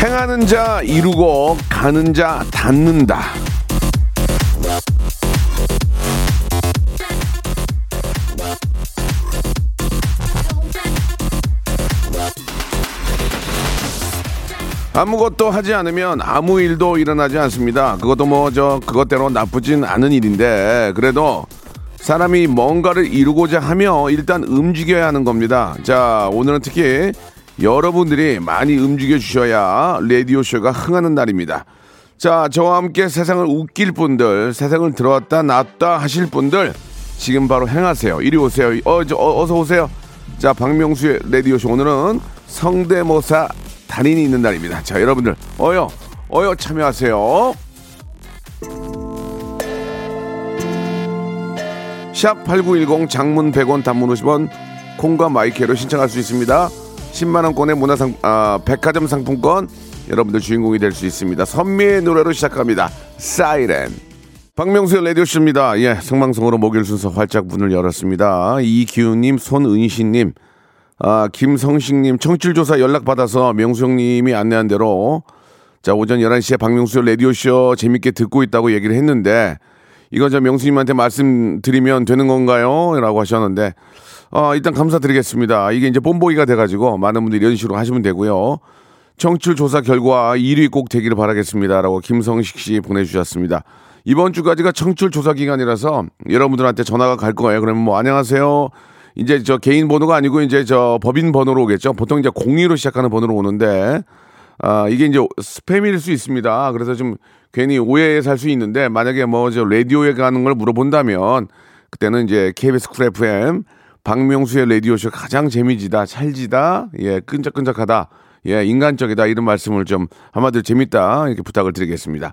행하는 자 이루고 가는 자 닿는다. 아무것도 하지 않으면 아무 일도 일어나지 않습니다. 그것도 뭐 저 그것대로 나쁘진 않은 일인데 그래도 사람이 뭔가를 이루고자 하며 일단 움직여야 하는 겁니다. 자 오늘은 특히 여러분들이 많이 움직여 주셔야 라디오 쇼가 흥하는 날입니다. 자 저와 함께 세상을 웃길 분들, 세상을 들어왔다 놨다 하실 분들 지금 바로 행하세요. 이리 오세요. 어, 저, 어, 어서 오세요. 자 박명수의 라디오 쇼 오늘은 성대모사 달인이 있는 날입니다. 자, 여러분들, 어여, 어여 참여하세요. 샵 8910 장문 100원 단문 50원 콩과 마이크로 신청할 수 있습니다. 10만원권의 문화상, 아, 백화점 상품권 여러분들 주인공이 될 수 있습니다. 선미의 노래로 시작합니다. 사이렌. 박명수의 라디오쇼입니다. 예, 생방송으로 목요일 순서 활짝 문을 열었습니다. 이기훈님, 손은희님, 아, 김성식님 청취율조사 연락받아서 명수 형님이 안내한 대로 자, 오전 11시에 박명수 라디오쇼 재밌게 듣고 있다고 얘기를 했는데 이건 저 명수님한테 말씀드리면 되는 건가요? 라고 하셨는데 어, 일단 감사드리겠습니다. 이게 이제 본보기가 돼가지고 많은 분들이 이런 식으로 하시면 되고요. 청취율 조사 결과 1위 꼭 되기를 바라겠습니다. 라고 김성식 씨 보내주셨습니다. 이번 주까지가 청취율 조사 기간이라서 여러분들한테 전화가 갈 거예요. 그러면 뭐 안녕하세요. 이제 저 개인 번호가 아니고 이제 저 법인 번호로 오겠죠. 보통 이제 02로 시작하는 번호로 오는데 아 이게 이제 스팸일 수 있습니다. 그래서 좀 괜히 오해를 살 수 있는데 만약에 뭐 저 라디오에 관한 걸 물어본다면 그때는 이제 KBS 쿨 FM 박명수의 라디오쇼 가장 재미지다, 찰지다, 예 끈적끈적하다, 예 인간적이다 이런 말씀을 좀 한마디로 재밌다 이렇게 부탁을 드리겠습니다.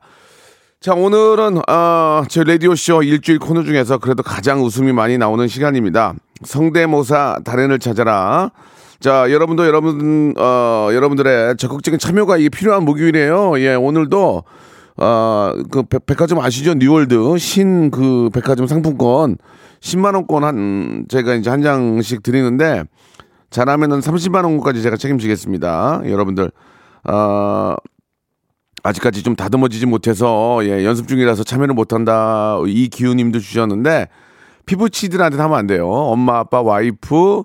자, 오늘은, 어, 제 라디오쇼 일주일 코너 중에서 그래도 가장 웃음이 많이 나오는 시간입니다. 성대모사 달인을 찾아라. 자, 여러분도 여러분, 어, 여러분들의 적극적인 참여가 이게 필요한 목요일이에요. 예, 오늘도, 어, 그 백, 화점 아시죠? 뉴월드 신 그 백화점 상품권 10만원권 한, 제가 이제 한 장씩 드리는데, 잘하면은 30만원까지 제가 책임지겠습니다. 여러분들, 어, 아직까지 좀 다듬어지지 못해서 예, 연습 중이라서 참여를 못한다 이 기우님도 주셨는데 피붙이들한테 하면 안 돼요. 엄마 아빠 와이프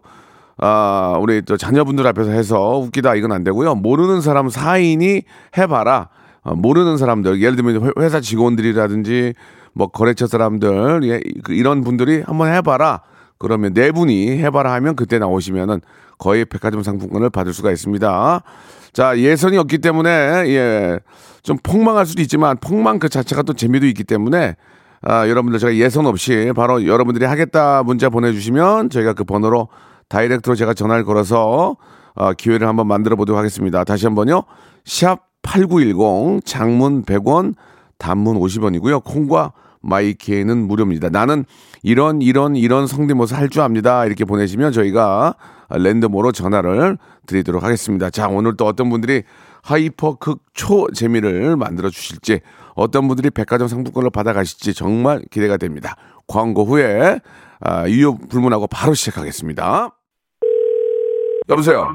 아 우리 또 자녀분들 앞에서 해서 웃기다 이건 안 되고요. 모르는 사람 사인이 해봐라. 어, 모르는 사람들 예를 들면 회사 직원들이라든지 뭐 거래처 사람들 예, 그 이런 분들이 한번 해봐라. 그러면 네 분이 해봐라 하면 그때 나오시면은 거의 백화점 상품권을 받을 수가 있습니다. 자, 예선이 없기 때문에, 예, 좀 폭망할 수도 있지만, 폭망 그 자체가 또 재미도 있기 때문에, 아, 여러분들 제가 예선 없이 바로 여러분들이 하겠다 문자 보내주시면 저희가 그 번호로 다이렉트로 제가 전화를 걸어서 아, 기회를 한번 만들어 보도록 하겠습니다. 다시 한번요. 샵 8910 장문 100원 단문 50원이고요. 콩과 마이케이는 무료입니다. 나는 이런 이런 이런 성대모사 할 줄 압니다. 이렇게 보내시면 저희가 랜덤으로 전화를 드리도록 하겠습니다. 자, 오늘 또 어떤 분들이 hyper 극초 재미를 만들어 주실지 어떤 분들이 백화점 상품권을 받아가실지 정말 기대가 됩니다. 광고 후에 아, 유효 불문하고 바로 시작하겠습니다. 여보세요.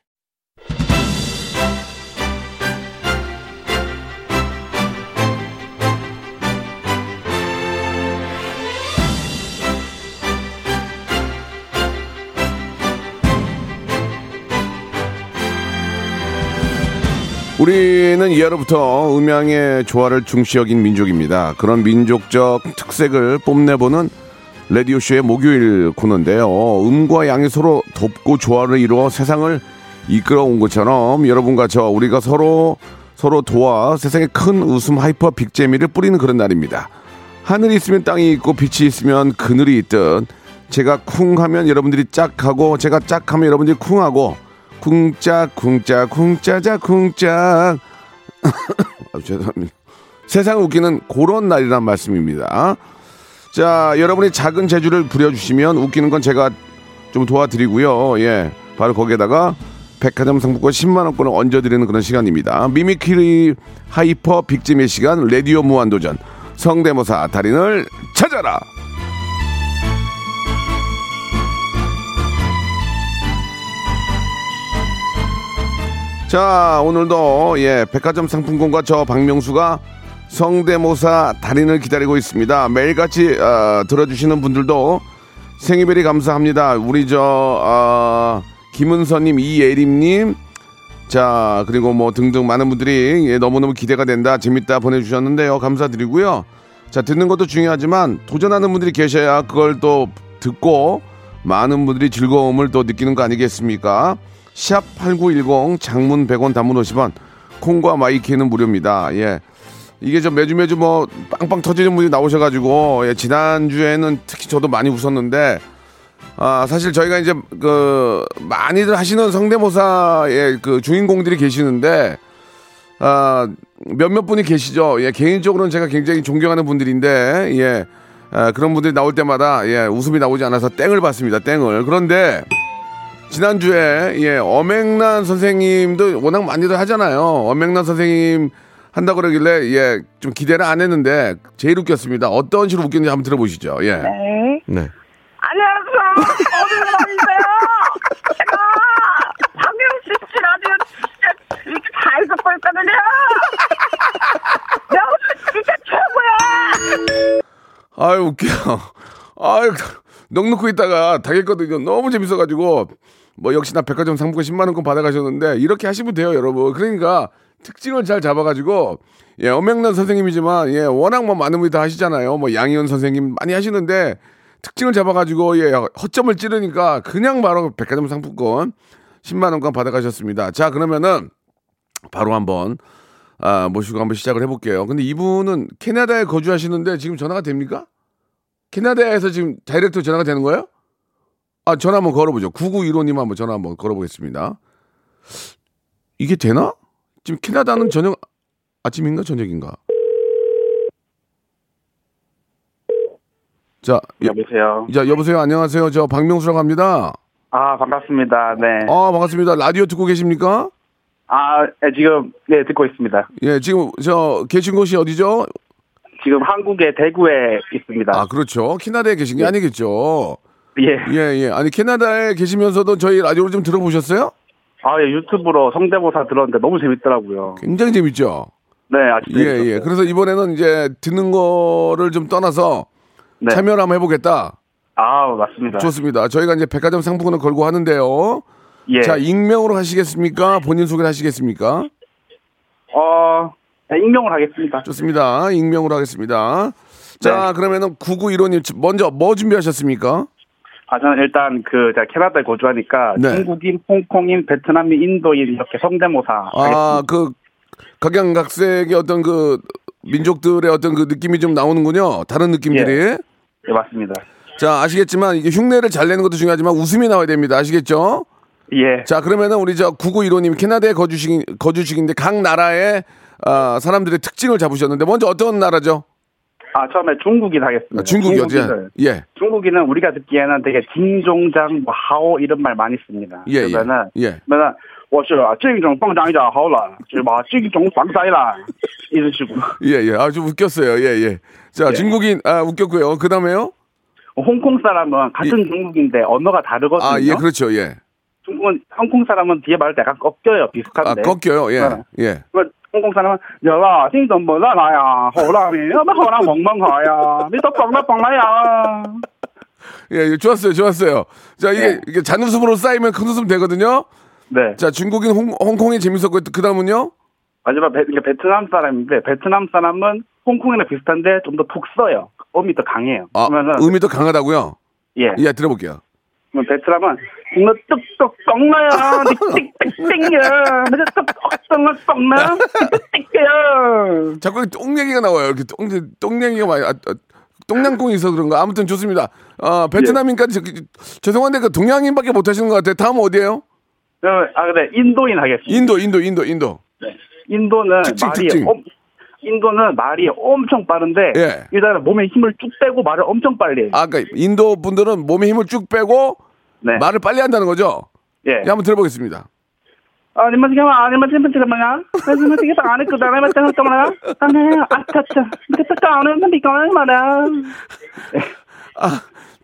우리는 이하로부터 음양의 조화를 중시 여긴 민족입니다. 그런 민족적 특색을 뽐내보는 라디오쇼의 목요일 코너인데요. 음과 양이 서로 돕고 조화를 이루어 세상을 이끌어 온 것처럼 여러분과 저 우리가 서로 서로 도와 세상에 큰 웃음 hyper big재미를 뿌리는 그런 날입니다. 하늘이 있으면 땅이 있고 빛이 있으면 그늘이 있듯 제가 쿵 하면 여러분들이 짝 하고 제가 짝 하면 여러분들이 쿵 하고 쿵짝 쿵짝 쿵짜자 쿵짝 아, 죄송합니다. 세상 웃기는 그런 날이란 말씀입니다. 자, 여러분이 작은 재주를 부려주시면 웃기는 건 제가 좀 도와드리고요. 예. 바로 거기에다가 백화점 상품권 10만 원권을 얹어드리는 그런 시간입니다. mimicry hyper big잼의 시간, 레디오 무한도전. 성대모사 달인을 찾아라! 자, 오늘도 예, 백화점 상품권과 저 박명수가 성대모사 달인을 기다리고 있습니다. 매일같이 어, 들어주시는 분들도 생일베리 감사합니다. 우리 저 어, 김은서님, 이예림님, 자 그리고 뭐 등등 많은 분들이 예, 너무너무 기대가 된다, 재밌다 보내주셨는데요. 감사드리고요. 자 듣는 것도 중요하지만 도전하는 분들이 계셔야 그걸 또 듣고 많은 분들이 즐거움을 또 느끼는 거 아니겠습니까? 샵8910 장문 100원 단문 50원 콩과 마이케이는 무료입니다. 예. 이게 저 매주 매주 뭐 빵빵 터지는 분이 나오셔가지고 예, 지난주에는 특히 저도 많이 웃었는데 아 사실 저희가 이제 그 많이들 하시는 성대모사의 그 주인공들이 계시는데 아 몇몇 분이 계시죠. 예 개인적으로는 제가 굉장히 존경하는 분들인데 예 아, 그런 분들이 나올 때마다 예 웃음이 나오지 않아서 땡을 받습니다. 땡을 그런데 지난주에 예 엄앵란 선생님도 워낙 많이들 하잖아요. 엄앵란 선생님 한다 그러길래 예 좀 기대를 안 했는데 제일 웃겼습니다. 어떤 식으로 웃겼는지 한번 들어보시죠. 예. 네. 네. 안녕하세요. 어른이세요. 제가 박명수 씨 라디오 진짜 이렇게 잘 듣고 있거든요. 명수 진짜 최고야. 아유 웃겨. 아유 넉넉고 있다가 당했거든요. 너무 재밌어가지고 뭐 역시나 백화점 상품권 10만 원권 받아가셨는데 이렇게 하시면 돼요, 여러분. 그러니까 특징을 잘 잡아가지고 예 엄명란 선생님이지만 예 워낙 뭐 많은 분이 다 하시잖아요. 뭐 양희원 선생님 많이 하시는데 특징을 잡아가지고 예 허점을 찌르니까 그냥 바로 백화점 상품권 10만 원권 받아가셨습니다. 자 그러면은 바로 한번 아, 모시고 한번 시작을 해볼게요. 근데 이분은 캐나다에 거주하시는데 지금 전화가 됩니까? 캐나다에서 지금 다이렉트 전화가 되는 거예요? 아, 전화 한번 걸어보죠. 9915님 한번 전화 한번 걸어보겠습니다. 이게 되나? 지금 캐나다는 저녁, 아침인가 저녁인가? 자, 여, 여보세요. 자, 여보세요. 안녕하세요. 저 박명수라고 합니다. 아 반갑습니다. 네. 아, 반갑습니다. 라디오 듣고 계십니까? 아 네, 지금 네 듣고 있습니다. 예, 지금 저 계신 곳이 어디죠? 지금 한국의 대구에 있습니다. 아, 그렇죠. 캐나다에 계신 게 아니겠죠. 예. 예, 예. 아니, 캐나다에 계시면서도 저희 라디오를 좀 들어보셨어요? 아 예, 유튜브로 성대모사 들었는데 너무 재밌더라고요. 굉장히 재밌죠? 네, 아주 예, 재밌었어요. 예. 그래서 이번에는 이제 듣는 거를 좀 떠나서 네. 참여를 한번 해보겠다. 아 맞습니다. 좋습니다. 저희가 이제 백화점 상품권을 걸고 하는데요. 예. 자, 익명으로 하시겠습니까? 본인 소개를 하시겠습니까? 어 네, 익명을 하겠습니다. 좋습니다. 익명으로 하겠습니다. 자, 네. 그러면은 9915님 먼저 뭐 준비하셨습니까? 아 저는 일단 그 제가 캐나다에 거주하니까 네. 중국인, 홍콩인, 베트남인, 인도인 이렇게 성대모사 아. 그 각양각색의 어떤 그 민족들의 어떤 그 느낌이 좀 나오는군요. 다른 느낌들이. 네 맞습니다. 자, 아시겠지만 이게 흉내를 잘 내는 것도 중요하지만 웃음이 나와야 됩니다. 아시겠죠? 예. 자, 그러면은 우리 저 9915님 캐나다에 거주식, 거주식인데 각 나라의 아, 사람들의 특징을 잡으셨는데 먼저 어떤 나라죠? 아, 처음에 중국인 하겠습니다. 아, 중국이요. 중국인은, 예. 중국인은 우리가 듣기에는 되게 징종장, 뭐 하오 이런 말 많이 씁니다. 예, 예. 그러면은 예. 那么我是这种放长一点好了，是吧？这种防灾了，意思是 예, 예. 아, 좀 웃겼어요. 예, 예. 자, 예. 중국인 아, 웃겼고요. 그다음에요? 홍콩 사람은 같은 중국인데 언어가 다르거든요. 아, 예, 그렇죠. 예. 중국은 홍콩 사람은 뒤에 말을 약간 꺾여요, 아, 비슷한데. 꺾여요. 예. 네. 예. 그 홍 콩 사람은 여라, 听懂不啦啦呀，好啦，你要不好啦，蒙蒙好呀，你都懂了懂了呀。 예, 예, 좋았어요. 좋았어요. 자, 이게, 네. 이게 잔웃음으로 쌓이면 큰 웃음 되거든요. 네. 자, 중국인 홍, 홍콩이 재밌었고 그다음은요? 마지막 베, 이게 베트남 사람인데 베트남 사람은 홍콩이랑 비슷한데 좀 더 푹 써요. 음이 더 강해요. 아, 그러면은 음이 더 강하다고요? 예. 예, 들어볼게요. 그럼 베트남은 너 뚝뚝 똥나야, 띵띵띵야, 너 뚝뚝 똥나, 띵띵야. 자꾸 똥 얘기가 나와요. 이렇게 똥, 똥 얘기가 많이, 아, 아, 똥냥꿍이 있어서 그런가? 아무튼 좋습니다. 아, 베트남인까지, 저- 죄송한데 그 동양인밖에 못 하시는 것 같아요. 다음 어디에요? 아 근데 인도인 하겠습니다. 인도, 인도, 인도, 인도. 인도는 특징, 말이 특징. 엄, 인도는 말이 엄청 빠른데 예. 일단은 몸에 힘을 쭉 빼고 말을 엄청 빨리 해요. 아, 그러니까 인도 분들은 몸에 힘을 쭉 빼고 네. 말을 빨리 한다는 거죠? 예. 예, 한번 들어보겠습니다. 아,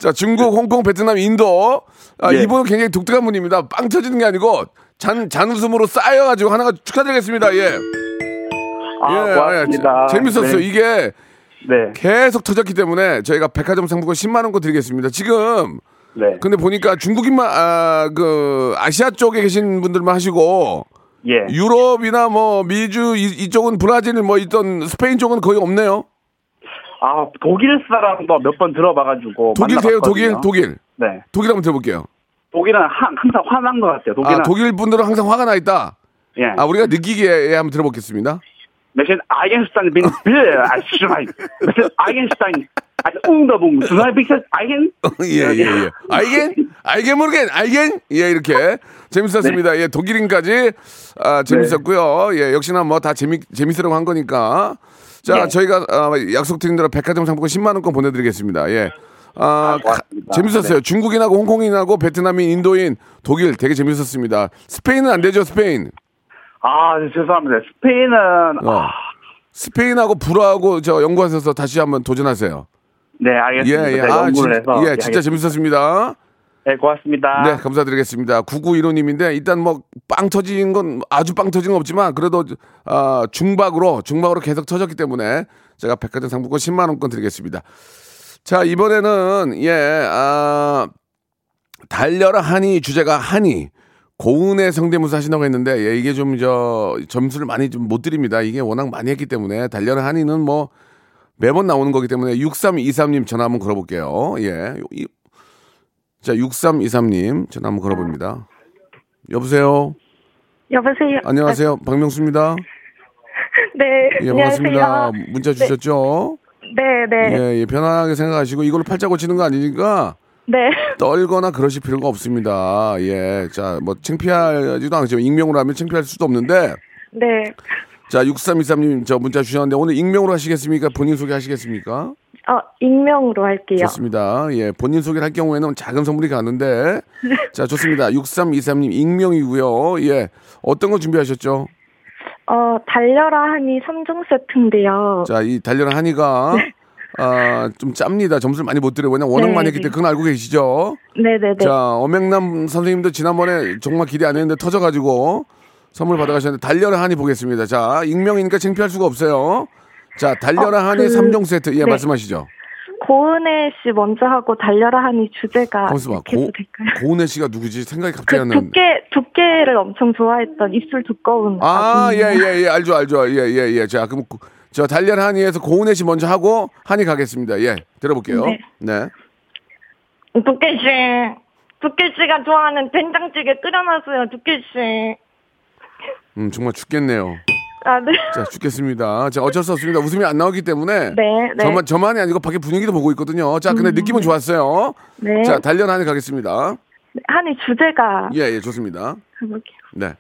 아 중국, 홍콩, 베트남, 인도. 아, 예. 이분은 굉장히 독특한 분입니다. 빵 터지는 게 아니고 잔 잔웃음으로 쌓여가지고 하나가 축하드리겠습니다. 예. 아, 예, 고맙습니다. 예, 재밌었어요. 네. 이게 네. 계속 터졌기 때문에 저희가 백화점 상품권 10만 원권 드리겠습니다. 지금 네, 근데 보니까 중국인만 아, 그 아시아 쪽에 계신 분들만 하시고 예. 유럽이나 뭐 미주 이, 이쪽은 브라질 뭐 있던 스페인 쪽은 거의 없네요. 아, 독일 사람도 몇 번 들어봐가지고. 독일 돼요? 독일? 독일. 네. 독일 한번 들어볼게요. 독일은 한, 항상 화난 것 같아요. 독일은. 아, 독일 분들은 항상 화가 나 있다. 예. 아, 우리가 느끼기에 한번 들어보겠습니다. 몇신 아이겐슈타인 bin 빌, 아, 씨발. 몇신 아이겐슈타인. 아, 웅더붕. 두나이 빅스 아이겐? 예, 예, 예. 알겐? 알겐 모르겐? 알겐? 예, 이렇게. 재밌었습니다. 예, 독일인까지, 아, 재밌었고요. 예, 역시나 뭐 다 재미, 재밌으라고 한 거니까. 자, 네. 저희가, 아, 약속드린 대로 백화점 상품권 10만 원권 보내드리겠습니다. 예. 아, 고맙습니다. 재밌었어요. 중국인하고 홍콩인하고 베트남인, 인도인, 독일 되게 재밌었습니다. 스페인은 안 되죠, 스페인. 아, 죄송합니다. 스페인은, 어. 아, 스페인하고 불어하고 저 연구하셔서 다시 한번 도전하세요. 네, 예, 알겠습니다. 예. 제가 아, 진, 해서. 예, 예, 진짜. 재밌었습니다. 네, 고맙습니다. 네, 감사드리겠습니다. 9915님인데 일단 뭐 빵 터진 건 아주 빵 터진 건 없지만 그래도 아, 중박으로 중박으로 계속 터졌기 때문에 제가 백화점 상품권 10만 원권 드리겠습니다. 자, 이번에는 예, 아 달려라 하니 주제가 하니 고은의 성대모사 하신다고 했는데 예, 이게 좀 저 점수를 많이 좀 못 드립니다. 이게 워낙 많이 했기 때문에 달려라 하니는 뭐 매번 나오는 거기 때문에 6323님 전화 한번 걸어볼게요. 예. 이- 자, 6323님 전화 한번 걸어봅니다. 여보세요. 여보세요. 안녕하세요. 박명수입니다. 네. 예, 반갑습니다. 안녕하세요. 문자 주셨죠? 네, 네. 예, 예, 편안하게 생각하시고 이걸로 팔자 고치는 거 아니니까 네. 떨거나 그러실 필요가 없습니다. 예. 자, 뭐 창피하지도 않지만 익명으로 하면 창피할 수도 없는데 네. 자, 6323님 저 문자 주셨는데 오늘 익명으로 하시겠습니까? 본인 소개 하시겠습니까? 어, 익명으로 할게요. 좋습니다. 예, 본인 소개를 할 경우에는 작은 선물이 가는데. 자, 좋습니다. 6323님 익명이고요. 예. 어떤 거 준비하셨죠? 어, 달려라 하니 3종 세트인데요. 자, 이 달려라 하니가 아, 좀 짭니다. 점수를 많이 못 드려요. 왜냐면 워낙 네, 많이 했기 때문에 네. 그건 알고 계시죠? 네네네. 자, 엄명남 선생님도 지난번에 정말 기대 안 했는데 터져가지고 선물 받아가셨는데 달려라 하니 보겠습니다. 자, 익명이니까 창피할 수가 없어요. 자, 달려라 어, 하니 그- 삼 3종 세트. 예, 네. 말씀하시죠. 고은혜 씨 먼저 하고 달려라 하니 주제가 고, 될까요? 고은혜 씨가 누구지? 생각이 갑자기 그안 나는데. 두께 두께를 엄청 좋아했던 입술 두꺼운 아, 예. 예, 예, 알죠, 알죠. 예, 예, 예. 자, 그럼 고- 저 달려라 하니에서 고은혜 씨 먼저 하고 하니 가겠습니다. 예, 들어볼게요. 네. 네. 두께 씨, 두께 씨가 좋아하는 된장찌개 끓여놨어요. 두께 씨. 음, 정말 죽겠네요. 아, 네. 자, 죽겠습니다. 자, 어쩔 수 없습니다. 웃음이 안 나오기 때문에. 네, 네. 음. 저만, 저만이 아니고 밖에 분위기도 보고 있거든요. 자, 근데 느낌은 좋았어요. 네. 자, 단련 한해 가겠습니다. 한이 주제가 예, 예, 좋습니다. 해볼게요. 네.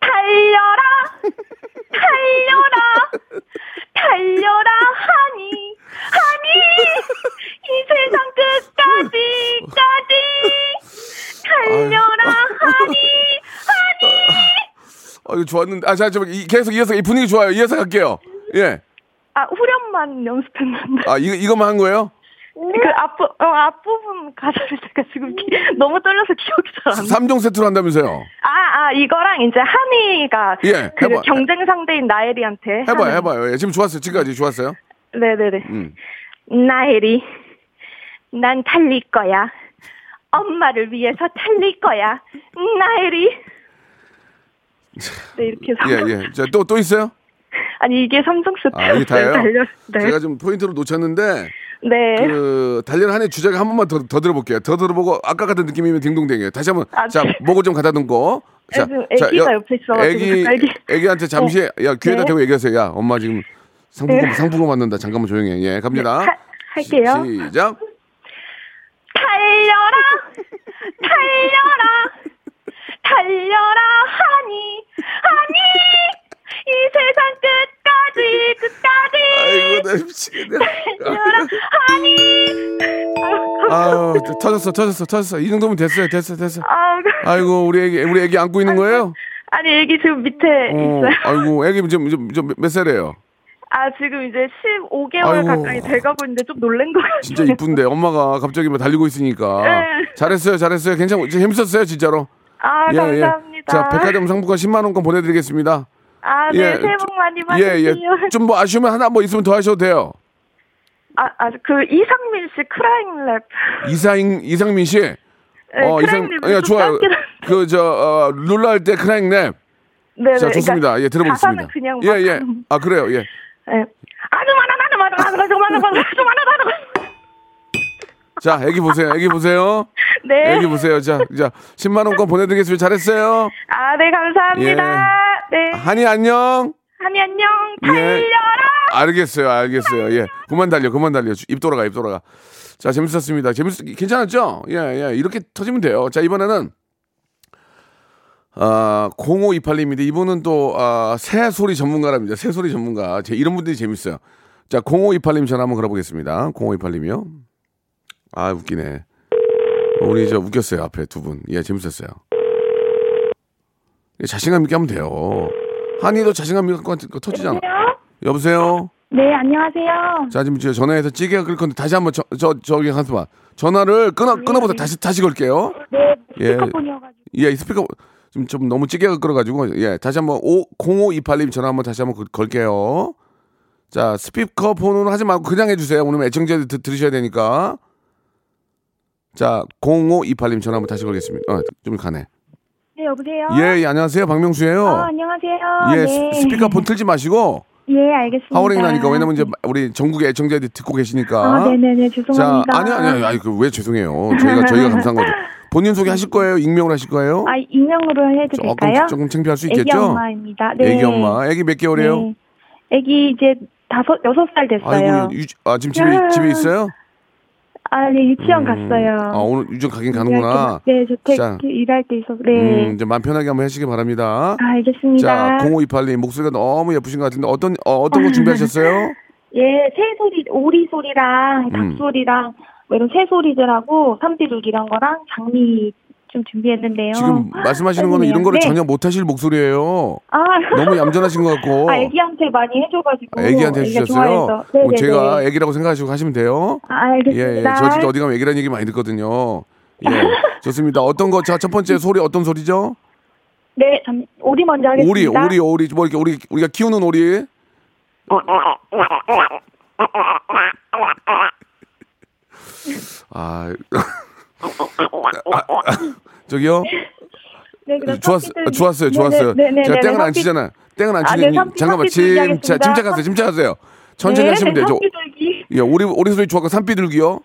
달려라, 달려라, 달려라, 하니, 하니, 이 세상 끝까지, 까지, 달려라, 하니, 어, 이거 좋았는데. 아, 자, 저, 이- 계속 이어서, 이 분위기 좋아요. 이어서 갈게요. 예. 아, 후렴만 연습했는데. 아, 이거, 이것만 한 거예요? 그 앞부, 어, 앞부분 가사를 제가 지금 기, 너무 떨려서 기억이 잘 안 나. 3종 세트로 한다면서요? 아, 아, 이거랑 이제 한이가 예, 그 해봐. 경쟁 상대인 나엘이한테. 해봐요, 하는- 해봐요. 예, 지금 좋았어요. 지금까지 좋았어요. 네네네. 음. 나엘이, 난 달릴 거야. 엄마를 위해서 달릴 거야. 나엘이. 네, 이렇게 해서. 예, 예. 자, 또, 또 있어요? 아니, 이게 삼성 아, 이게. 다예요? 달려. 네. 제가 좀 포인트를 놓쳤는데, 네. 그, 단련 한해 주제가 한 번만 더, 더 들어볼게요. 더 들어보고, 아까 같은 느낌이면 딩동댕이에요. 다시 한 번, 아, 자, 네. 목을 좀 갖다 놓고. 자, 애기가 옆에 있어가지고 애기, 애기. 애기한테 잠시, 야, 귀에다 네. 대고 얘기하세요. 야, 엄마 지금 상품권, 네. 상품권 받는다. 잠깐만 조용히 해. 예, 갑니다. 하, 할게요. 시작. 달려라, 달려라, 달려라, 하니, 하니, 이 세상 끝까지, 끝까지, 아이고, 나 미치겠네. 달려라, 하니. 아유, 터졌어, 터졌어, 터졌어. 이 정도면 됐어요, 됐어, 됐어. 아, 그- 아이고, 우리 애기, 우리 애기 안고 있는 거예요? 아니, 애기 지금 밑에 어, 있어요. 아이고, 애기 좀, 좀 몇 살이에요? 아, 지금 이제 15개월 아이고. 가까이 돼가고 있는데 좀 놀란 거 같아요. 진짜 이쁜데 엄마가 갑자기 막 달리고 있으니까 네. 잘했어요 잘했어요 괜찮고 재밌었어요 진짜로 아, 예, 예. 감사합니다. 자 백화점 상품권 10만 원권 보내드리겠습니다 아, 네, 예, 새해 복 많이 받으세요. 예 예 좀 뭐 아쉬우면 하나 뭐 있으면 더 하셔도 돼요 아, 아, 그 이상민 씨 crying 랩. 이상 이상민 씨 네, 어, 이상 예좀 좋아요 그 저 어, 룰라 할 때 crying 랩 네, 자 네, 좋습니다 그러니까 예 들어보겠습니다 그냥 예막예아 그래요 예 네. 아주 많아, 많아, 아주 많아, 많아, 아주 많아, 나는. 자, 애기 보세요. 애기 보세요. 네. 애기 보세요. 자, 자, 10만 원권 보내드리겠습니다. 잘했어요. 아, 네, 감사합니다. 네. 한이 안녕. 한이 안녕. 예. 달려라. 알겠어요, 알겠어요. 예, 그만 달려, 그만 달려. 입 돌아가, 입 돌아가. 자, 재밌었습니다. 재밌, 괜찮았죠? 예, 예, 이렇게 터지면 돼요. 자, 이번에는 아, 0528님인데 이분은 또 아, 새 소리 전문가랍니다. 새 소리 전문가. 제 이런 분들이 재밌어요. 자, 0528님 전화 한번 걸어보겠습니다. 0528님이요. 아, 웃기네. 우리 저 웃겼어요 앞에 두 분. 예, 재밌었어요. 예, 자신감 있게 하면 돼요. 한이도 자신감 있게 거 터지잖아. 여보세요. 네, 안녕하세요. 자 지금 저 전화해서 찌개가 끓을 건데 다시 한번 저, 저 저기 한번 봐. 전화를 끊어 끊어보다 다시 다시 걸게요. 네, 예. 스피커폰이어가지고. 예, 이 스피커 좀, 좀 너무 찌개가 끓어가지고 예 다시 한번 5 0528님 전화 한번 다시 한번 걸- 걸게요. 자 스피커폰은 하지 말고 그냥 해주세요. 오늘 애청자들 들- 들으셔야 되니까. 자 0528님 전화 한번 다시 걸겠습니다. 어, 좀 가네. 네, 여보세요? 예, 예 안녕하세요 박명수예요. 아, 안녕하세요. 예 네. 스- 스피커폰 틀지 마시고 예, 알겠습니다. 하워링 나니까 왜냐면 이제 우리 전국의 애청자들이 듣고 계시니까. 아, 네네네, 자, 죄송합니다. 아니 아니 아니 그왜 죄송해요. 저희가 저희가 감사한 거죠. 본인 소개 하실 거예요? 익명으로 하실 거예요? 아, 익명으로 해도 조금 될까요? 조금 창피할 수 애기 있겠죠? 엄마입니다. 네. 애기 엄마. 애기 몇 개월이에요? 네. 애기 이제 다섯, 여섯 살 됐어요. 아이고 유, 아 지금 집에 집에 있어요? 아, 네, 유치원 음, 갔어요. 아 오늘 유치원 가긴 가는구나. 네, 저택 자, 일할 때 있어서. 네. 음, 이제 마음 편하게 한번 하시기 바랍니다. 아, 알겠습니다. 자, 0528님 목소리가 너무 예쁘신 것 같은데 어떤 어, 어떤 거 준비하셨어요? 예, 새 소리, 오리 소리랑 닭 음. 소리랑 뭐 이런 새 소리들하고 삼비둘기 이런 거랑 장미 좀 준비했는데요. 지금 말씀하시는 거는 이런 거를 네. 전혀 못 하실 목소리예요. 아, 너무 얌전하신 것 같고. 아, 애기한테 많이 해줘가지고. 애기한테 애기가 해주셨어요? 뭐 네, 제가 네. 애기라고 생각하시고 하시면 돼요. 아, 예, 예. 알겠습니다. 저 진짜 어디 가면 애기라는 얘기 많이 듣거든요. 예. 좋습니다. 어떤 거, 자, 첫 번째 소리 어떤 소리죠? 네, 잠, 오리 먼저 하겠습니다. 오리, 오리, 오리. 뭐 이렇게 우리, 우리가 키우는 오리. 아, 아, 아, 저기요? 네, 그럼 좋았, 선비들- 좋았어요, 네, 좋았어요. 네, 네, 제가 네, 땡을 안 치잖아요. 땡을 안 아, 치는, 네, 선비- 잠깐만, 침, 들기 자. 침착하세요, 침착하세요. 천천히 네, 하시면 네, 되죠. 선비들기. 예, 오리, 오리 소리 좋아하고 산비둘기요?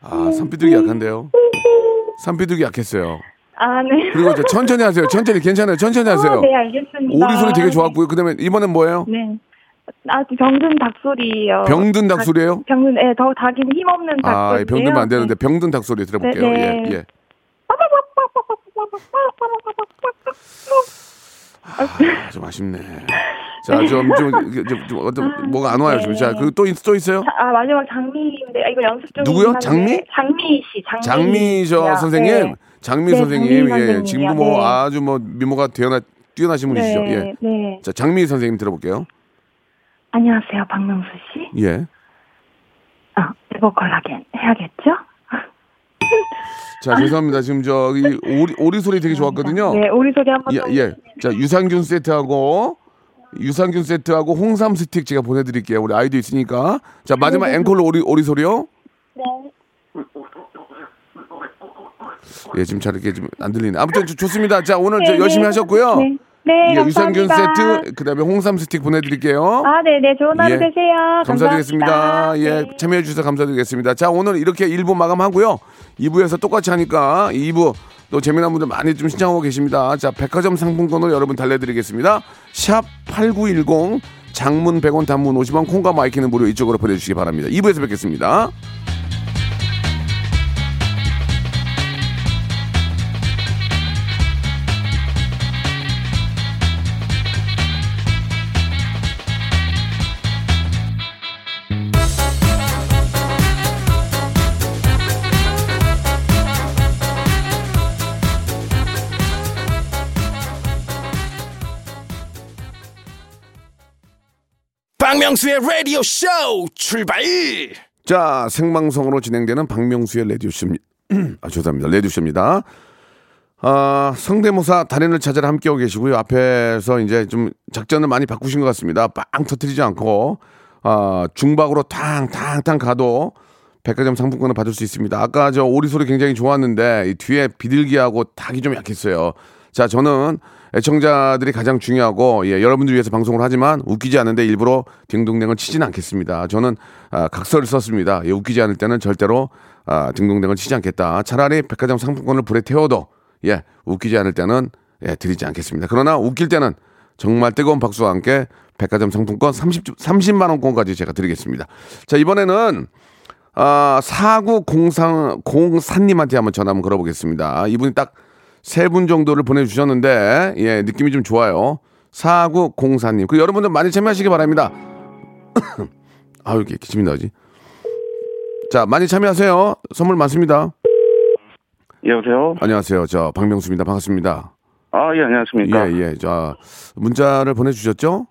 아, 산비둘기 약한데요. 산비둘기 약했어요. 아, 네. 그리고 저 천천히 하세요. 천천히 괜찮아요. 천천히 하세요. 아, 네, 알겠습니다. 오리 소리 되게 좋았고요. 그다음에 이번엔 뭐예요? 네. 아, 병든 닭소리요. 병든 닭소리예요? 병든, 예, 더 닭인 힘없는 닭소리. 아, 병들면 안 되는데 병든 닭소리 들어볼게요. 네, 네. 예, 예. 아, 좀 아쉽네. 자, 좀, 좀, 좀, 좀, 어떤, 뭐가 안 와요, 지금. 자, 그 또, 있- 또 있어요? 아, 마지막 장미인데, 아, 이거 연습 중. 누구요? 장미? 장미 씨, 장미. 장미 저. 선생님, 네. 장미희 네, 선생님, 장미희 예. 지금도 뭐 네. 아주 뭐 미모가 뛰어나, 뛰어나신 분이시죠. 네, 예. 네. 자, 장미희 선생님 들어볼게요. 안녕하세요, 박명수 씨. 예. 아, 에버 콜라겐 해야겠죠? 자, 죄송합니다. 지금 저기 오리, 오리 소리 되게 좋았거든요. 네, 오리 소리 한번. 예, 더 예. 자, 유산균 세트하고 유산균 세트하고 홍삼 스틱 제가 보내드릴게요. 우리 아이도 있으니까. 자, 마지막 앵콜로 오리, 오리 소리요. 네. 예, 지금 잘 이렇게 좀 안 들리네. 아무튼 좋- 좋습니다. 자, 오늘 저 네, 열심히 네. 하셨고요. 네. 네, 예, 유산균 감사합니다. 세트, 그 다음에 홍삼 스틱 보내드릴게요. 아, 네, 네, 좋은 하루 예. 되세요. 감사드리겠습니다. 감사합니다. 예, 네. 참여해 주셔서 감사드리겠습니다. 자, 오늘 이렇게 1부 마감하고요. 2부에서 똑같이 하니까 2부 또 재미난 분들 많이 좀 신청하고 계십니다. 자, 백화점 상품권을 여러분 달래드리겠습니다. 샵 8910 장문 100원 단문 50원 콩과 마이키는 무료 이쪽으로 보내주시기 바랍니다. 2부에서 뵙겠습니다. 박명수의 라디오 쇼 출발 자, 생방송으로 진행되는 박명수의 레디오 쇼입니다. 아, 죄송합니다. 레디오 쇼입니다. 아, 성대모사 달인을 찾아라 함께하고 계시고요. 앞에서 이제 좀 작전을 많이 바꾸신 것 같습니다. 빵 터트리지 않고, 아, 중박으로 탕탕탕 가도 백화점 상품권을 받을 수 있습니다. 아까 저 오리 소리 굉장히 좋았는데, 이 뒤에 비둘기하고 닭이 좀 약했어요. 자, 저는 애청자들이 가장 중요하고, 예, 여러분들 위해서 방송을 하지만 웃기지 않은데 일부러 딩동댕을 치지는 않겠습니다. 저는 아, 각서를 썼습니다. 예, 웃기지 않을 때는 절대로 아, 딩동댕을 치지 않겠다. 차라리 백화점 상품권을 불에 태워도 예, 웃기지 않을 때는 예, 드리지 않겠습니다. 그러나 웃길 때는 정말 뜨거운 박수와 함께 백화점 상품권 30, 30만 원권까지 제가 드리겠습니다. 자, 이번에는 아, 4903님한테 한번 전화 한번 걸어보겠습니다. 이분이 딱 세 분 정도를 보내주셨는데, 예, 느낌이 좀 좋아요. 4904님. 그 여러분들 많이 참여하시기 바랍니다. 아유, 이렇게 기침이 나지. 자, 많이 참여하세요. 선물 많습니다. 여보세요? 안녕하세요. 저 박명수입니다. 반갑습니다. 아, 예, 안녕하십니까? 예, 예. 자, 문자를 보내주셨죠?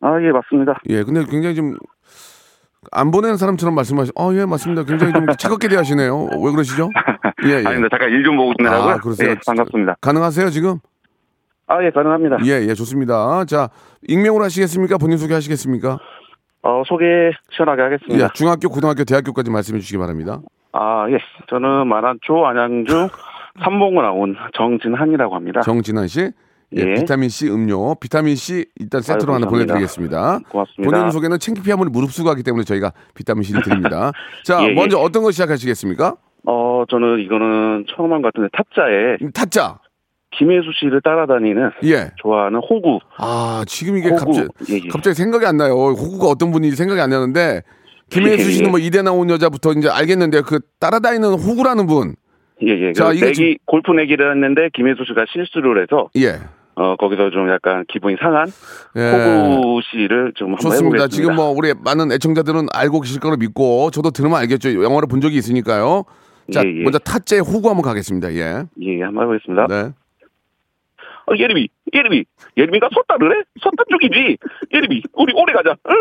아, 예, 맞습니다. 예, 근데 굉장히 좀 안 보내는 사람처럼 말씀하시. 어, 예, 맞습니다. 굉장히 좀 차갑게 대하시네요. 왜 그러시죠? 예, 예. 아닙니다. 잠깐 일 좀 보고 있느라고요. 아, 그러세요? 예, 반갑습니다. 가능하세요 지금? 아, 예, 가능합니다. 예, 예, 좋습니다. 자, 익명으로 하시겠습니까? 본인 소개하시겠습니까? 어, 소개 시원하게 하겠습니다. 예, 중학교, 고등학교, 대학교까지 말씀해 주시기 바랍니다. 아, 예. 저는 만안초 안양주 삼봉을 나온 정진한이라고 합니다. 정진환 씨. 예, 예. 비타민 C 음료, 비타민 C 일단 세트로 아유, 하나. 보내드리겠습니다. 고맙습니다. 본인 소개는 챙피함을 무릅쓰고 하기 때문에 저희가 비타민 C를 드립니다. 자, 예, 예. 먼저 어떤 거 시작하시겠습니까? 어, 저는 이거는 처음 한 것 같은데 타짜에 타짜. 김혜수 씨를 따라다니는 예. 좋아하는 호구. 아, 지금 이게 호구. 갑자기, 예, 예. 갑자기 생각이 안 나요. 호구가 어떤 분인지 생각이 안 나는데, 김혜수 예, 씨는 예. 뭐 이대 나온 여자부터 이제 알겠는데, 그 따라다니는 호구라는 분. 예, 예. 자, 그 이게 내기, 골프 내기를 했는데 김혜수 씨가 실수를 해서 예. 어, 거기서 좀 약간 기분이 상한 예. 호구 씨를 좀 한번 좋습니다. 해보겠습니다. 지금 뭐 우리 많은 애청자들은 알고 계실 거로 믿고 저도 들으면 알겠죠. 영화를 본 적이 있으니까요. 자, 예, 예. 먼저 타짜의 호구 한번 가겠습니다. 예. 예, 예, 한번 해보겠습니다. 네. 어, 예림이, 예림이, 예림이가 섰다를 해? 섰다 쪽이지. 예림이, 우리 오래 가자. 응?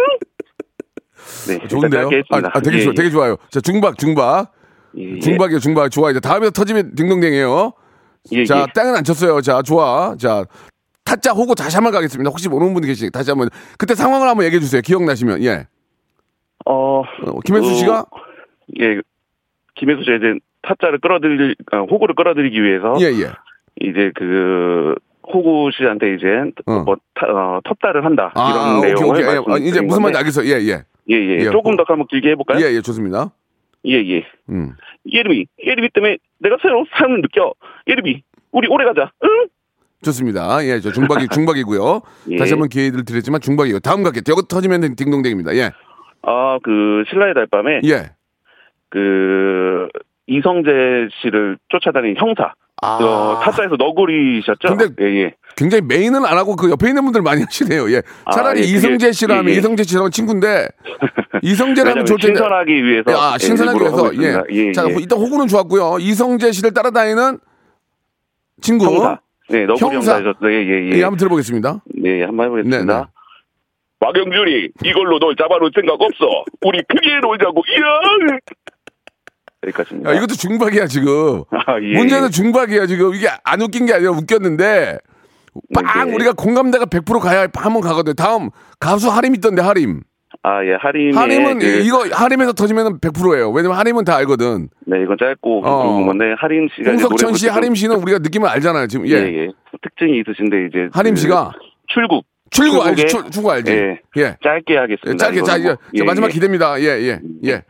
네, 일단 좋은데요? 아. 아, 되게 예, 좋아, 예. 되게 좋아요. 자, 중박, 중박. 예, 예. 중박이요, 중박. 좋아. 이제 다음에 터지면 딩동댕이에요. 예, 자, 예. 땅은 안 쳤어요. 자, 좋아. 자, 타짜 호구 다시 한번 가겠습니다. 혹시 모르는 분이 계시 다시 한번. 그때 상황을 한번 얘기해 주세요. 기억나시면. 예. 어, 어, 김혜수 그, 씨가? 예, 김혜수 씨가 이제 타짜를 끌어들일, 아, 호구를 끌어들이기 위해서 예, 예. 이제 그 호구 씨한테 이제 어. 뭐 타, 어, 텁다를 한다 아, 이런 오케이, 내용을 오케이. 예, 아, 말씀드린 이제 무슨 말인지 건데. 알겠어요. 예, 예. 예, 예, 예, 조금 호- 더 한번 길게 해볼까요? 예, 예, 좋습니다. 예, 예. 음. 예림이, 예림이 때문에 내가 새로 삶을 느껴. 예림이, 우리 오래 가자. 응? 좋습니다. 예, 저 중박이 중박이고요. 예. 다시 한번 기회를 드렸지만 중박이요. 다음 갈게요. 여기 터지면 딩동댕입니다. 예, 아, 그 신라의 달밤에 예. 그 이성재 씨를 쫓아다닌 형사. 아. 어, 타짜에서 너구리셨죠? 근데 예, 예. 굉장히 메인은 안 하고 그 옆에 있는 분들 많이 하시네요. 예. 차라리 아, 예, 이성재 씨라 하면 예, 예. 이성재 씨랑 친구인데 이성재라면 좋을 텐데. 신선하기 위해서. 아, 예, 신선하기 위해서. 예. 예, 자, 예. 일단 호구는 좋았고요. 이성재 씨를 따라다니는 친구. 형사. 네, 너구리 형사. 형사셨죠. 예, 예, 예. 예, 한번 들어보겠습니다. 네, 한번 해보겠습니다. 네, 네. 박영준이 이걸로 널 잡아놓을 생각 없어. 우리 크게 놀자고. 이야. 여기까지입니다. 야, 이것도 중박이야, 지금. 아, 예, 문제는 예. 중박이야, 지금. 이게 안 웃긴 게 아니라 웃겼는데. 빵! 네. 우리가 공감대가 100% 가야 한 번 가거든. 다음, 가수 하림 있던데, 하림. 아, 예, 하림의 하림은, 그, 이거, 하림에서 터지면 100%예요. 왜냐면 하림은 다 알거든. 네, 이건 짧고 어. 굵은 건데 하림 씨가 홍석천 씨, 하림 씨는 우리가 느낌을 알잖아요, 지금. 예, 예. 예. 특징이 있으신데 이제 하림 그 씨가 출국 출구 알지? 출구 알지? 예. 예. 짧게 예, 하겠습니다. 짧게, 이제 뭐. 예, 마지막 예. 기대입니다. 예, 예, 예.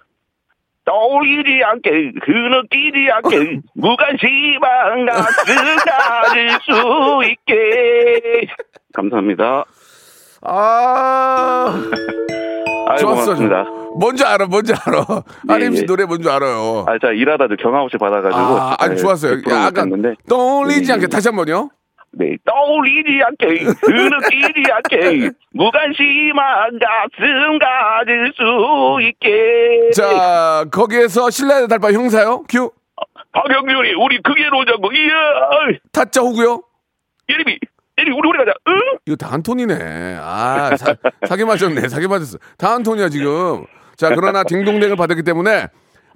떠올리지 않게 그느끼지 않게 무관심한 가슴 가질 수 있게 감사합니다. 아, 아이 좋았어. 뭔지 알아, 뭔지 알아. 예, 하림 씨 예. 노래 뭔지 알아요. 아, 자 일하다도 경황없이 받아가지고 아, 아주 예, 좋았어요. 100% 약간. 떠올리지 예, 않게 예. 다시 한 번요. 네, 떠올리지 않게 그느끼지 않게 무관심한 가슴 가질 수 있게 자, 거기에서 신라의 달바 형사요? 큐. 박영준이 우리 크게 놀자고 이야 타짜 호구요? 예림이 예림이 우리 우리 가자 응? 이거 다 한 톤이네. 아, 사, 사기 맞았네. 사기 맞았어. 다 한 톤이야, 지금. 자, 그러나 딩동댕을 받았기 때문에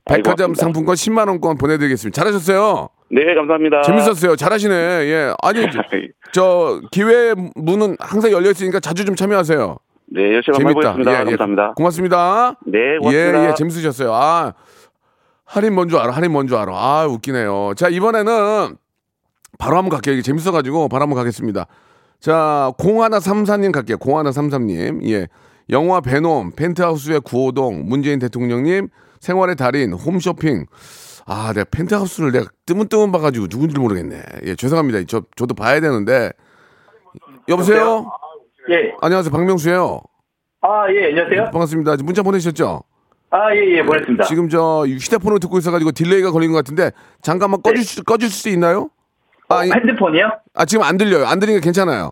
백화점 고맙습니다. 상품권 10만 원권 보내드리겠습니다. 잘하셨어요. 네 감사합니다 재밌었어요. 잘하시네. 예. 아니, 저, 저 기회 문은 항상 열려 있으니까 자주 좀 참여하세요. 네 열심히 해보겠습니다 예, 예. 감사합니다 고맙습니다. 네 고맙습니다 예, 예, 재밌으셨어요. 아, 할인 뭔 줄 알아, 할인 뭔 줄 알아. 아, 웃기네요. 자, 이번에는 바로 한번 갈게요. 이게 재밌어가지고 바로 한번 가겠습니다. 자, 0134님 갈게요. 0133님. 예. 영화 베놈, 펜트하우스의 구호동, 문재인 대통령님, 생활의 달인, 홈쇼핑. 아, 내가 펜트하우스를 내가 뜨문뜨문 봐가지고 누군지 모르겠네. 예, 죄송합니다. 저, 저도 봐야 되는데. 여보세요? 예. 안녕하세요. 박명수예요 아, 예, 안녕하세요. 반갑습니다. 문자 보내셨죠? 아, 예, 예, 보냈습니다. 지금 저 휴대폰을 듣고 있어가지고 delay가 걸린 것 같은데 잠깐만 꺼줄 수, 꺼줄 수 있나요? 아, 이- 네. 어, 핸드폰이요? 아 지금 안 들려요. 안 들리니까 괜찮아요.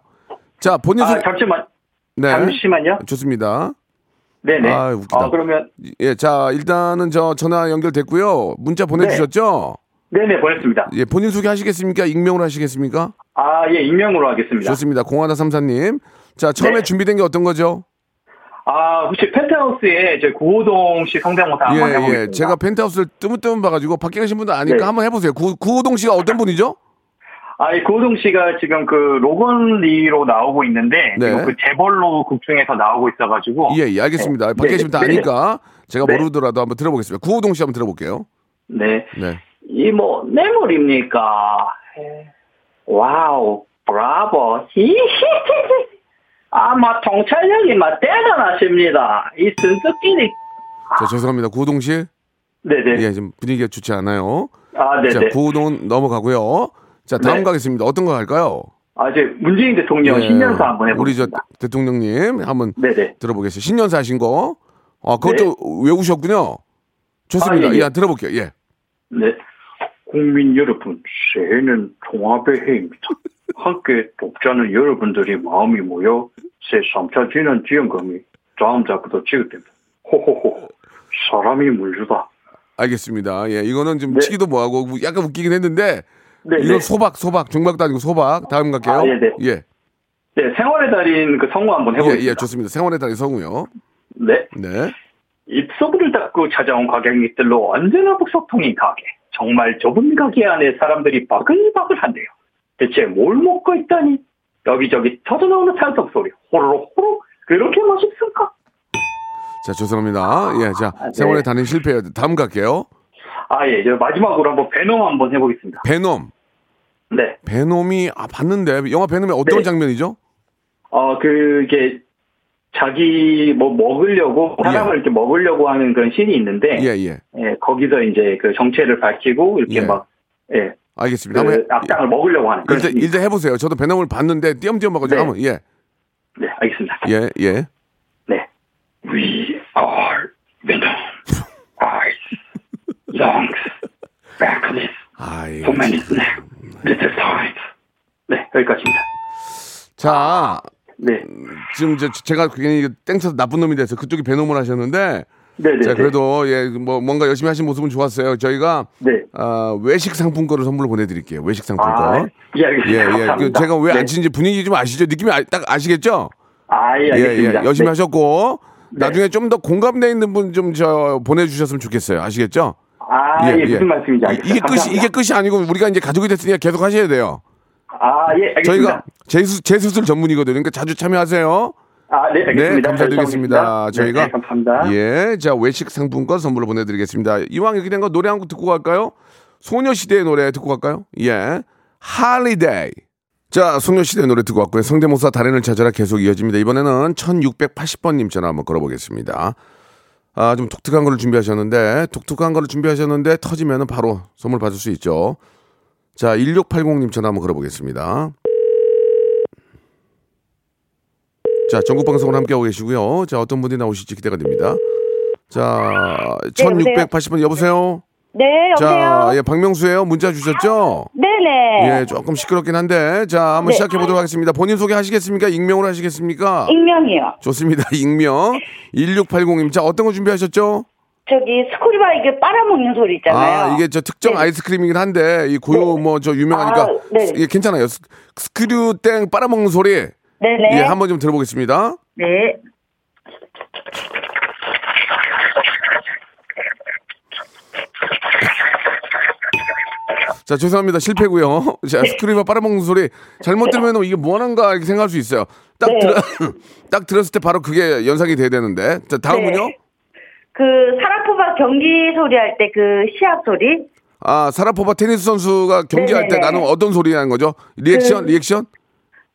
자 본인 아, 소개. 잠시만. 네. 잠시만요. 좋습니다. 네네. 아, 웃기다. 아, 그러면, 예, 자 일단은 저 전화 연결됐고요. 문자 보내주셨죠? 네네, 보냈습니다. 예, 본인 소개하시겠습니까? 익명으로 하시겠습니까? 아, 예, 익명으로 하겠습니다. 좋습니다. 공하나 삼사님. 자 처음에 네. 준비된 게 어떤 거죠? 아, 혹시 펜트하우스에 저 구호동 씨 성대모사 한번 예, 해보겠습니다. 예. 제가 펜트하우스를 뜨문뜨문 봐가지고 밖에 계신 분들 아니까 네. 한번 해보세요. 구, 구호동 씨가 어떤 분이죠? 아, 이 구호동 씨가 지금 그 로건리로 나오고 있는데, 네. 그 재벌로 극 중에서 나오고 있어가지고. 예, 예, 알겠습니다. 네, 밖에 네, 계시면 다 네, 아니까 제가 네. 모르더라도 한번 들어보겠습니다. 구호동 씨 한번 들어볼게요. 네. 네. 이뭐 뇌물입니까? 와우, 브라보. 히히히히. 아마 통찰력이 막 대단하십니다. 이 순수끼리. 자, 죄송합니다. 구호동 씨. 네네. 예, 지금 분위기가 좋지 않아요. 아, 자, 네네. 구호동은 넘어가고요. 자, 다음 네. 가겠습니다. 어떤 거 할까요? 아, 이제 문재인 대통령 예, 신년사 한번 우리 저 해보겠습니다. 대통령님 한번 네네. 들어보겠습니다. 신년사 하신 거. 아, 그것도 외우셨군요. 좋습니다. 아, 예, 예. 예, 들어볼게요. 예. 네. 국민 여러분, 새해는 통합의 해입니다. 함께 돕자는 여러분들이 마음이 모여 새 3차 진원 지원금이 다음 달부터 지급됩니다. 호호호. 사람이 물주다. 알겠습니다. 예, 이거는 좀 네. 치기도 뭐하고 약간 웃기긴 했는데 네, 이건 네. 소박, 소박, 중박도 아니고 소박. 다음 갈게요. 아, 예, 네. 예, 네, 생활의 달인 그 성우 한번 예, 해보겠습니다. 예, 좋습니다. 생활의 달인 성우요. 네. 네. 입소문을 닫고 찾아온 가게들로 언제나 북소통인 가게. 정말 좁은 가게 안에 사람들이 바글바글한데요. 대체 뭘 먹고 있다니? 여기저기 터져나오는 산성 소리. 호로록 호로 그렇게 맛있을까? 자, 죄송합니다. 예, 자, 아, 네. 생활의 달인 실패요. 다음 갈게요. 아, 예. 저 마지막으로 한번 베놈 한번 해보겠습니다. 베놈. 네. 베놈이 아 봤는데 영화 베놈의 어떤 네. 장면이죠? 어, 그게 자기 뭐 먹으려고 사람을 이렇게 먹으려고 하는 그런 씬이 있는데 예, 예. 예, 거기서 이제 그 정체를 밝히고 이렇게 예. 막 예, 알겠습니다. 그 한번 해- 악당을 먹으려고 하는 일단, 심리. 일단 해보세요. 저도 베놈을 봤는데 띄엄띄엄 먹어가지고 네. 한번 예, 네, 알겠습니다. 예, 예. 네. We are lungs, backless, 아이, so many snacks, little times. 네, 여기까지입니다. 자, 네, 지금 저, 제가 괜히 땡쳐서 나쁜 놈이 돼서 그쪽이 베놈을 하셨는데, 네, 네. 자, 그래도 예, 뭐 뭔가 열심히 하신 모습은 좋았어요. 저희가 네. 아, 외식 상품권을 선물로 보내드릴게요. 외식 상품권. 아, 예, 알겠습니다. 예, 예. 그. 제가 왜 네. 안 치는지 분위기 좀 아시죠? 느낌이 아, 딱 아시겠죠? 아, 예, 예, 알겠습니다. 예. 열심히 네. 하셨고, 네. 나중에 좀 더 공감대 있는 분 좀 저 보내주셨으면 좋겠어요. 아시겠죠? 아, 예, 무슨 말씀인지 알겠습니다. 이게 끝이, 감사합니다. 이게 끝이 아니고 우리가 이제 가족이 됐으니까 계속 하셔야 돼요. 아, 예, 알겠습니다. 저희가 재수, 재수술 전문이거든요. 그러니까 자주 참여하세요. 아, 네, 알겠습니다. 네, 감사드리겠습니다. 네, 저희가 네, 감사합니다. 예, 자 외식 상품권 선물로 보내드리겠습니다. 이왕 이렇게 된 거 노래 한 곡 듣고 갈까요? 소녀시대의 노래 듣고 갈까요? 예, Holiday. 자, 소녀시대 노래 듣고 왔고요. 성대모사 달인을 찾아라 계속 이어집니다. 이번에는 1680번님 전화 한번 걸어보겠습니다. 아, 좀 독특한 걸 준비하셨는데, 독특한 걸 준비하셨는데, 터지면은 바로 선물 받을 수 있죠. 자, 1680님 전화 한번 걸어보겠습니다. 자, 전국 방송을 함께하고 계시고요. 자, 어떤 분이 나오실지 기대가 됩니다. 자, 1680번 여보세요? 네, 자, 여보세요? 예, 박명수예요. 문자 주셨죠? 네네. 예, 조금 시끄럽긴 한데, 자, 한번 네. 시작해 보도록 하겠습니다. 본인 소개 하시겠습니까? 익명으로 하시겠습니까? 익명이요. 좋습니다. 익명. 1680님. 자, 어떤 거 준비하셨죠? 저기 스크류바 이게 빨아먹는 소리 있잖아요. 아, 이게 저 특정 아이스크림이긴 한데, 이 고유 뭐저 유명하니까, 아, 네. 예, 괜찮아요. 스- 스크류 땡 빨아먹는 소리. 네네. 예, 한번 좀 들어보겠습니다. 네. 자, 죄송합니다. 실패고요. 자, 스크류바 빨아먹는 소리 잘못 들으면 이게 뭐하는가 이렇게 생각할 수 있어요. 딱 네. 들어, 딱 들었을 때 바로 그게 연상이 돼야 되는데. 자, 다음은요? 네. 그 샤라포바 경기 소리 할 때 그 시합 소리? 아, 샤라포바 테니스 선수가 경기할 때. 나는 어떤 소리 하는 거죠? 리액션, 그- 리액션?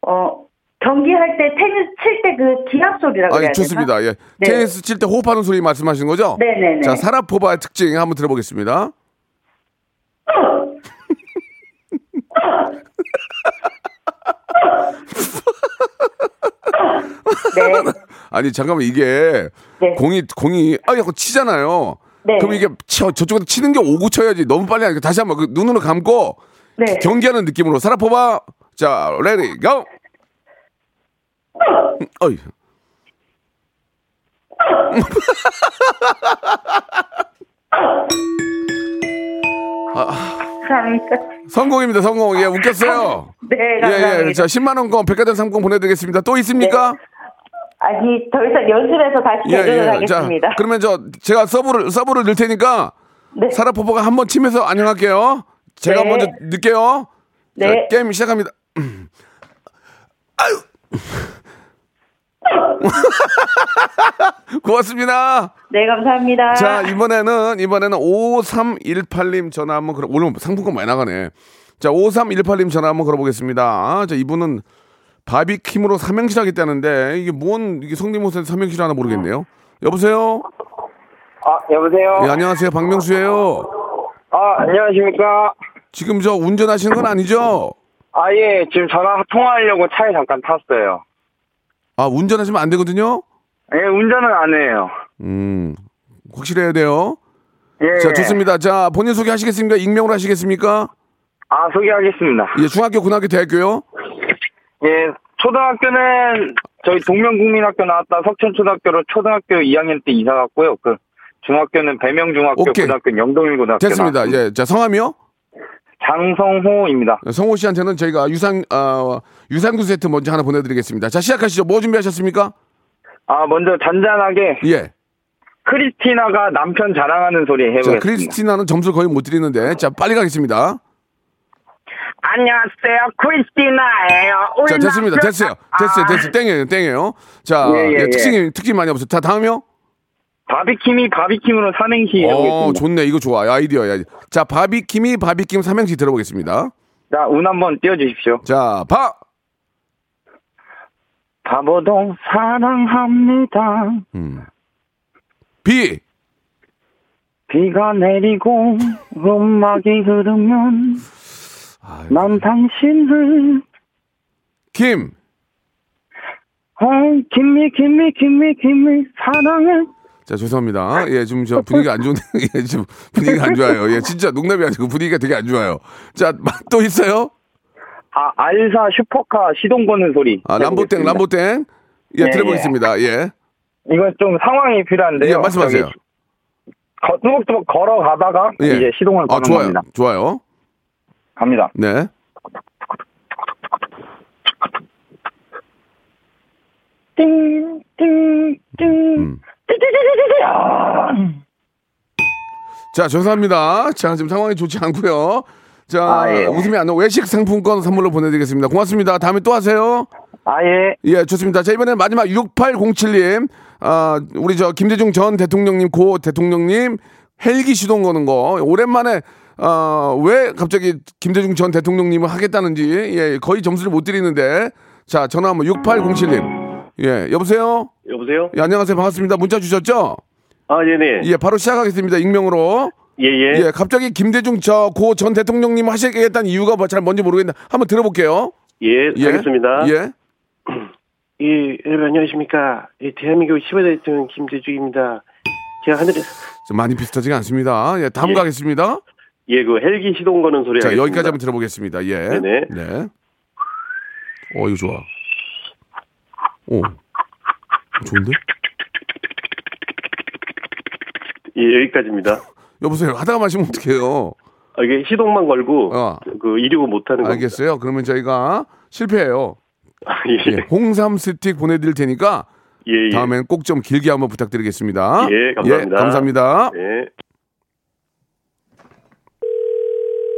어 경기할 때 테니스 칠 때 그 기합 소리라고 아, 해야? 좋습니다. 예. 네. 테니스 칠 때 호흡하는 소리 말씀하시는 거죠? 네네네. 자, 샤라포바의 특징 한번 들어보겠습니다. 네. 아니, 잠깐만, 이게 네. 공이, 공이, 아, 약간 치잖아요. 네. 그럼 이게 쳐, 저쪽에서 치는 게 오고 쳐야지. 너무 빨리 하니까 다시 한번 그 눈으로 감고 네. 경기하는 느낌으로 샤라포바. 자, ready, go! 어이. 감사합니다. 성공입니다, 성공. 예, 웃겼어요. 네, 예, 감사합니다. 예. 자, 10만원권 백화점 상품 보내드리겠습니다. 또 있습니까? 아니 더 이상 연습해서 다시 예, 대전을 자, 하겠습니다. 그러면 저, 제가 서브를, 서브를 넣을 테니까 네. 사라포바가 한번 치면서 안녕할게요. 제가 네. 먼저 넣을게요. 자, 네. 게임 시작합니다. 아유. 고맙습니다. 네, 감사합니다. 자, 이번에는, 이번에는 5318님 전화 한번 걸어, 오늘 상품권 많이 나가네. 자, 5318님 전화 한번 걸어보겠습니다. 아, 자, 이분은 바비킴으로 삼행시 하겠다는데, 이게 뭔, 이게 성대모사 삼행시를 하나 모르겠네요. 여보세요? 아, 여보세요? 예, 안녕하세요. 박명수예요 아, 안녕하십니까? 지금 저 운전하시는 건 아니죠? 아, 예, 지금 전화 통화하려고 차에 잠깐 탔어요. 아, 운전하시면 안 되거든요? 예, 운전은 안 해요. 음, 확실해야 돼요. 예. 자, 좋습니다. 자, 본인 소개하시겠습니까? 익명으로 하시겠습니까? 아, 소개하겠습니다. 예, 중학교, 고등학교, 대학교요? 예, 초등학교는 저희 동명국민학교 나왔다 석천초등학교로 초등학교 2학년 때 이사 갔고요. 그 중학교는 배명중학교, 오케이. 고등학교는 영동일고등학교. 됐습니다. 나왔습니다. 예, 자, 성함이요? 장성호입니다. 성호 씨한테는 저희가 유산, 아, 유산균 세트 먼저 하나 보내드리겠습니다. 자, 시작하시죠. 뭐 준비하셨습니까? 아, 먼저 잔잔하게 예. 크리스티나가 남편 자랑하는 소리 자, 해보겠습니다. 크리스티나는 점수를 거의 못 드리는데, 자, 빨리 가겠습니다. 안녕하세요, 크리스티나예요. 자, 됐습니다. 남편- 됐어요. 됐어요. 됐어요. 땡이에요. 땡이에요. 자, 예, 예, 예, 예. 특징이, 특징이 많이 없어요. 자, 다음이요? 바비킴이 바비킴으로 삼행시 어, 해보겠습니다. 좋네. 이거 좋아. 아이디어야. 자, 바비킴이 바비킴 삼행시 들어보겠습니다. 자, 운 한번 띄워주십시오. 자, 바! 바보동 사랑합니다. 음. 비! 비가 내리고 음악이 흐르면 난 당신을 김. 아, 김미 김미 김미 김미 사랑해. 자, 죄송합니다. 예, 지금 저 분위기가 안 좋은데, 예, 지금 분위기가 안 좋아요. 예, 진짜 농담이 아니고 분위기가 되게 안 좋아요. 자, 또 있어요? 아, 알사 슈퍼카 시동 거는 소리. 아, 람보땡. 람보땡. 예, 예, 들어보겠습니다. 예. 이건 좀 상황이 필요한데요. 예, 말씀하세요. 거- 뚜벅뚜벅 걸어가다가 예. 이제 시동을 아, 거는 좋아요. 겁니다. 좋아요. 갑니다. 네. 띵, 띵, 띵. 음. 띠띠띠띠띠. 아. 자, 죄송합니다. 자, 지금 상황이 좋지 않고요. 자, 아, 예. 웃음이 안 나. 외식 상품권 선물로 보내드리겠습니다. 고맙습니다. 다음에 또 하세요. 아, 예. 예, 좋습니다. 자, 이번에 마지막 6807님. 아, 우리 저 김대중 전 대통령님, 고 대통령님 헬기 시동 거는 거. 오랜만에, 아, 왜 갑자기 김대중 전 대통령님을 하겠다는지, 예, 거의 점수를 못 드리는데. 자, 전화 한번 6807님. 예, 여보세요? 여보세요? 예, 안녕하세요. 반갑습니다. 문자 주셨죠? 아, 네네. 예, 바로 시작하겠습니다. 익명으로. 예, 예. 예, 갑자기 김대중 저 고 전 대통령님 하시겠다는 이유가 뭐 잘 뭔지 모르겠는데 한번 들어볼게요. 예, 예. 알겠습니다. 예. 예, 여러분 안녕하십니까. 예, 대한민국 15대 대통령 김대중입니다. 제가 하늘에서, 좀 많이 비슷하지가 않습니다. 예, 다음 예. 가겠습니다. 예, 그 헬기 시동 거는 소리 자, 하겠습니다. 여기까지 한번 들어보겠습니다. 예. 네네. 네. 어, 이거 좋아. 오. 좋은데? 예, 여기까지입니다. 여보세요. 하다가 마시면 어떡해요? 아, 이게 시동만 걸고, 어. 그, 이륙을 못 하는 거. 알겠어요. 그러면 저희가 실패해요. 예. 예, 홍삼 스틱 보내 드릴 테니까 예, 예. 다음엔 꼭 좀 길게 한번 부탁드리겠습니다. 예, 감사합니다. 예, 감사합니다. 예.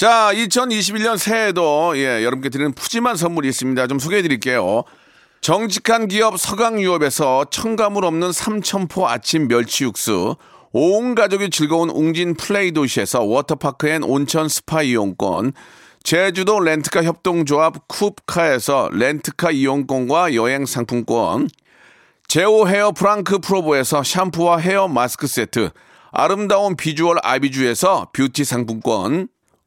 자, 2021년 새해에도 예, 여러분께 드리는 푸짐한 선물이 있습니다. 좀 소개해 드릴게요. 정직한 기업 서강유업에서 첨가물 없는 삼천포 아침 멸치 육수, 온 가족이 즐거운 웅진 플레이 도시에서 워터파크 and 온천 스파 이용권, 제주도 렌트카 협동조합 쿱카에서 렌트카 이용권과 여행 상품권, 제오 헤어 프랑크 프로보에서 샴푸와 헤어 마스크 세트, 아름다운 비주얼 아비주에서 뷰티 상품권,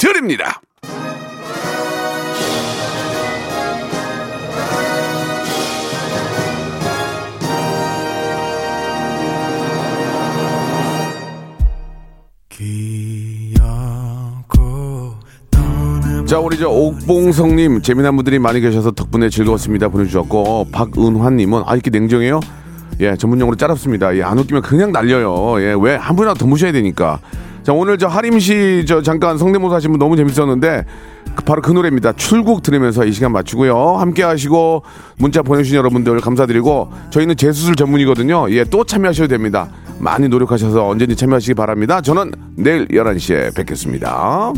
드립니다. 자, 우리 저 옥봉성님 재미난 분들이 많이 계셔서 덕분에 즐거웠습니다 보내주셨고 박은환님은 아 이렇게 냉정해요? 예, 전문용어로 짜랍습니다. 예, 안 웃기면 그냥 날려요. 예, 왜 한 분이라도 더 모셔야 되니까. 자, 오늘 저 하림 씨 저 잠깐 성대모사 하신 분 너무 재밌었는데 그 바로 그 노래입니다. 출국 들으면서 이 시간 마치고요. 함께 하시고 문자 보내주신 여러분들 감사드리고 저희는 재수술 전문이거든요. 예, 또 참여하셔도 됩니다. 많이 노력하셔서 언제든지 참여하시기 바랍니다. 저는 내일 11시에 뵙겠습니다.